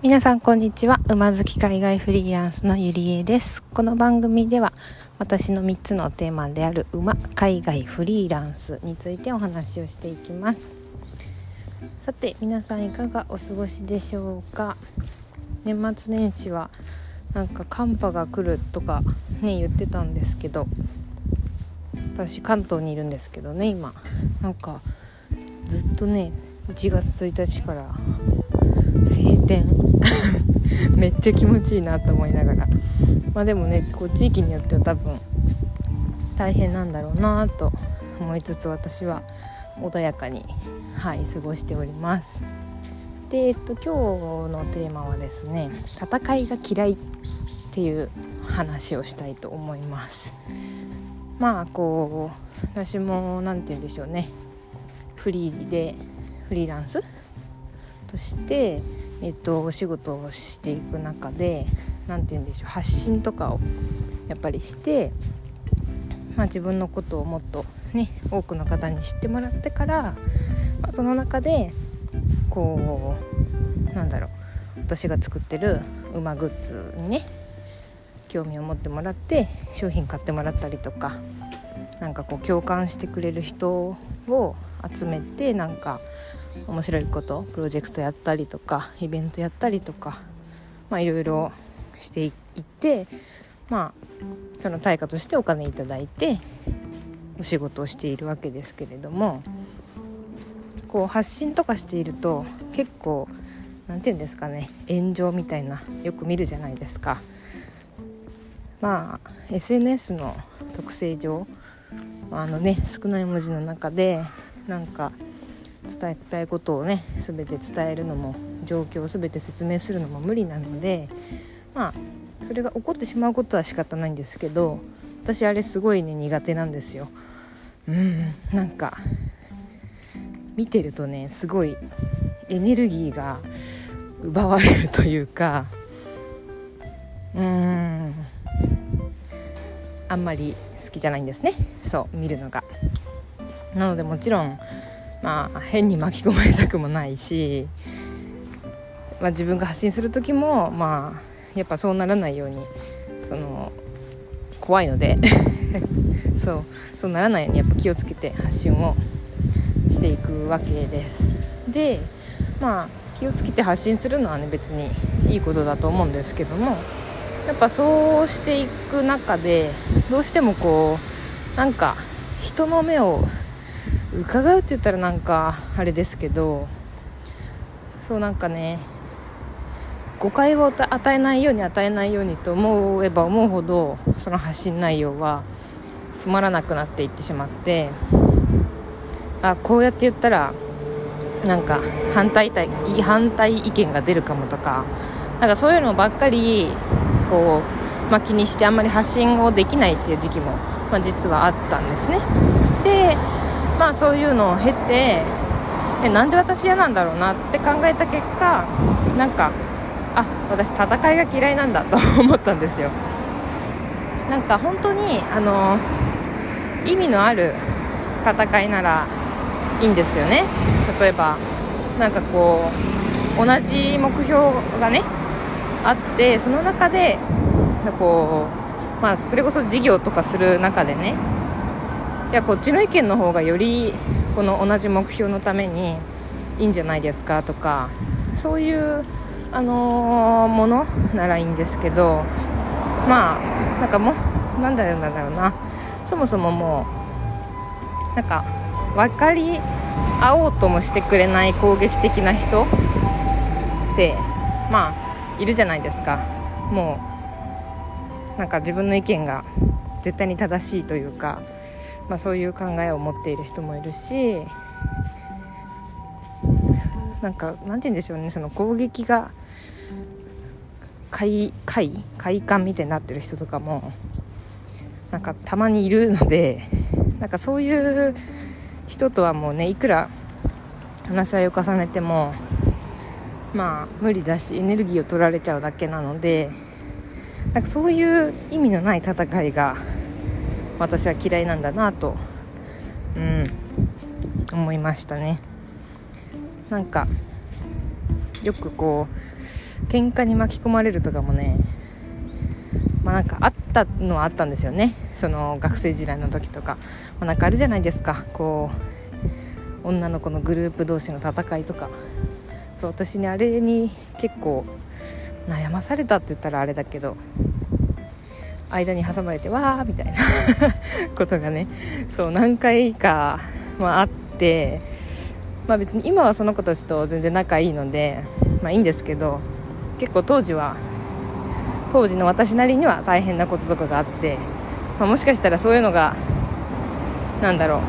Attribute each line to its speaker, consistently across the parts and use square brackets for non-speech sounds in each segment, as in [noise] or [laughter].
Speaker 1: 皆さんこんにちは。馬好き海外フリーランスのゆりえです。この番組では私の3つのテーマである馬海外フリーランスについてお話をしていきます。さて皆さんいかがお過ごしでしょうか？年末年始はなんか寒波が来るとかね言ってたんですけど私関東にいるんですけどね今。なんかずっとね1月1日から晴天？[laughs] めっちゃ気持ちいいなと思いながら。まあでもねこう地域によっては多分大変なんだろうなと思いつつ私は穏やかにはい過ごしております。で、えっと、今日のテーマはですね戦いが嫌いっていう話をしたいと思います。まあこう私も何て言うんでしょうね。フリーでフリーランス？として、えっと、お仕事をしていく中で何て言うんでしょう発信とかをやっぱりして、まあ、自分のことをもっとね多くの方に知ってもらってから、まあ、その中でこうなんだろう私が作ってる馬グッズにね興味を持ってもらって商品買ってもらったりとかなんかこう共感してくれる人を集めてなんか面白いことプロジェクトやったりとかイベントやったりとかまあいろいろしていってまあその対価としてお金いただいてお仕事をしているわけですけれどもこう発信とかしていると結構何て言うんですかね炎上みたいなよく見るじゃないですか。まあ SNS の特性上あのね少ない文字の中でなんか伝えたいことをね全て伝えるのも状況を全て説明するのも無理なのでまあそれが起こってしまうことは仕方ないんですけど私あれすごいね苦手なんですよ。うんなんか見てるとねすごいエネルギーが奪われるというかうーんあんまり好きじゃないんですねそう見るのが。なのでもちろんまあ変に巻き込まれたくもないし、まあ、自分が発信する時もまあやっぱそうならないようにその怖いので [laughs] そうそうならないようにやっぱ気をつけて発信をしていくわけです。でまあ気をつけて発信するのはね別にいいことだと思うんですけどもやっぱそうしていく中でどうしてもこうなんか人の目を伺うって言ったらなんかあれですけどそうなんかね誤解を与えないように与えないようにと思えば思うほどその発信内容はつまらなくなっていってしまってあこうやって言ったらなんか反対反対意見が出るかもとかなんかそういうのばっかりこう、まあ、気にしてあんまり発信をできないっていう時期も、まあ、実はあったんですね。でまあそういうのを経てえなんで私嫌なんだろうなって考えた結果なんかあ私戦いが嫌いなんだと思ったんですよ。なんか本当にあの意味のある戦いならいいんですよね。例えばなんかこう同じ目標がねあってその中でこう、まあ、それこそ事業とかする中でねいやこっちの意見の方がよりこの同じ目標のためにいいんじゃないですかとかそういう、あのー、ものならいいんですけどまあなんかもうなんだろうな。そもそももうなんか分かり合おうともしてくれない攻撃的な人ってまあいるじゃないですか。もうなんか自分の意見が絶対に正しいというかまあ、そういう考えを持っている人もいるしなんかなんて言うんでしょうねその攻撃が快快快感みたいになってる人とかもなんかたまにいるので [laughs] なんかそういう人とはもうねいくら話し合いを重ねてもまあ無理だしエネルギーを取られちゃうだけなのでなんかそういう意味のない戦いが私は嫌いなんだなと、うん、思いましたね。なんかよくこう喧嘩に巻き込まれるとかもねまあなんかあったのはあったんですよね。その学生時代の時とか、まあ、なんかあるじゃないですか。こう女の子のグループ同士の戦いとか。そう私ねあれに結構悩まされたって言ったらあれだけど。間に挟まれてわーみたいな。[laughs] ことがねそう何回か、まあ、あってまあ別に今はその子たちと全然仲いいのでまあいいんですけど結構当時は当時の私なりには大変なこととかがあって、まあ、もしかしたらそういうのがなんだろう。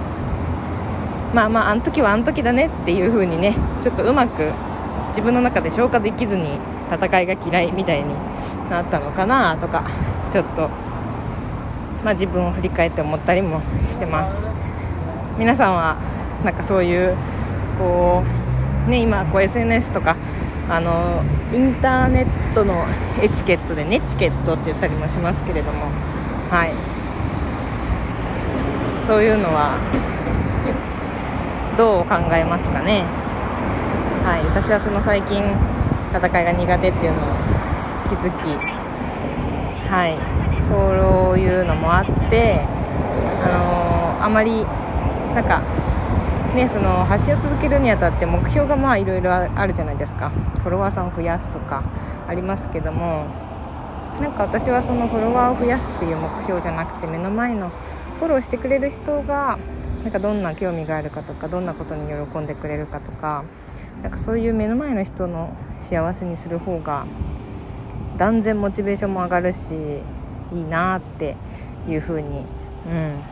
Speaker 1: まあまああの時はあの時だねっていう風にねちょっとうまく自分の中で消化できずに戦いが嫌いみたいになったのかなとかちょっと、まあ、自分を振り返って思ったりもしてます。皆さんはなんかそういうこう、ね、今こう SNS とかあのインターネットのエチケットでネチケットって言ったりもしますけれどもはい。そういうのはどう考えますかね。はい。私はその最近戦いが苦手っていうのを気づきはい。そういうのもあってあのー、あまりなんかね、その発信を続けるにあたって目標がまあいろいろあるじゃないですか。フォロワーさんを増やすとかありますけども。なんか私はそのフォロワーを増やすっていう目標じゃなくて目の前のフォローしてくれる人がなんかどんな興味があるかとかどんなことに喜んでくれるかとかなんかそういう目の前の人の幸せにする方が断然モチベーションも上がるしいいなっていうふうに、うん、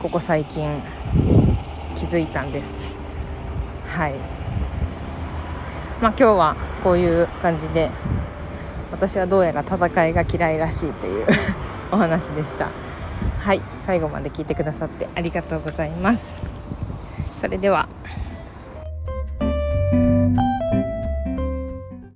Speaker 1: ここ最近気づいたんです。はい。まあ今日はこういう感じで私はどうやら戦いが嫌いらしいという [laughs] お話でした。はい。最後まで聞いてくださってありがとうございます。それでは。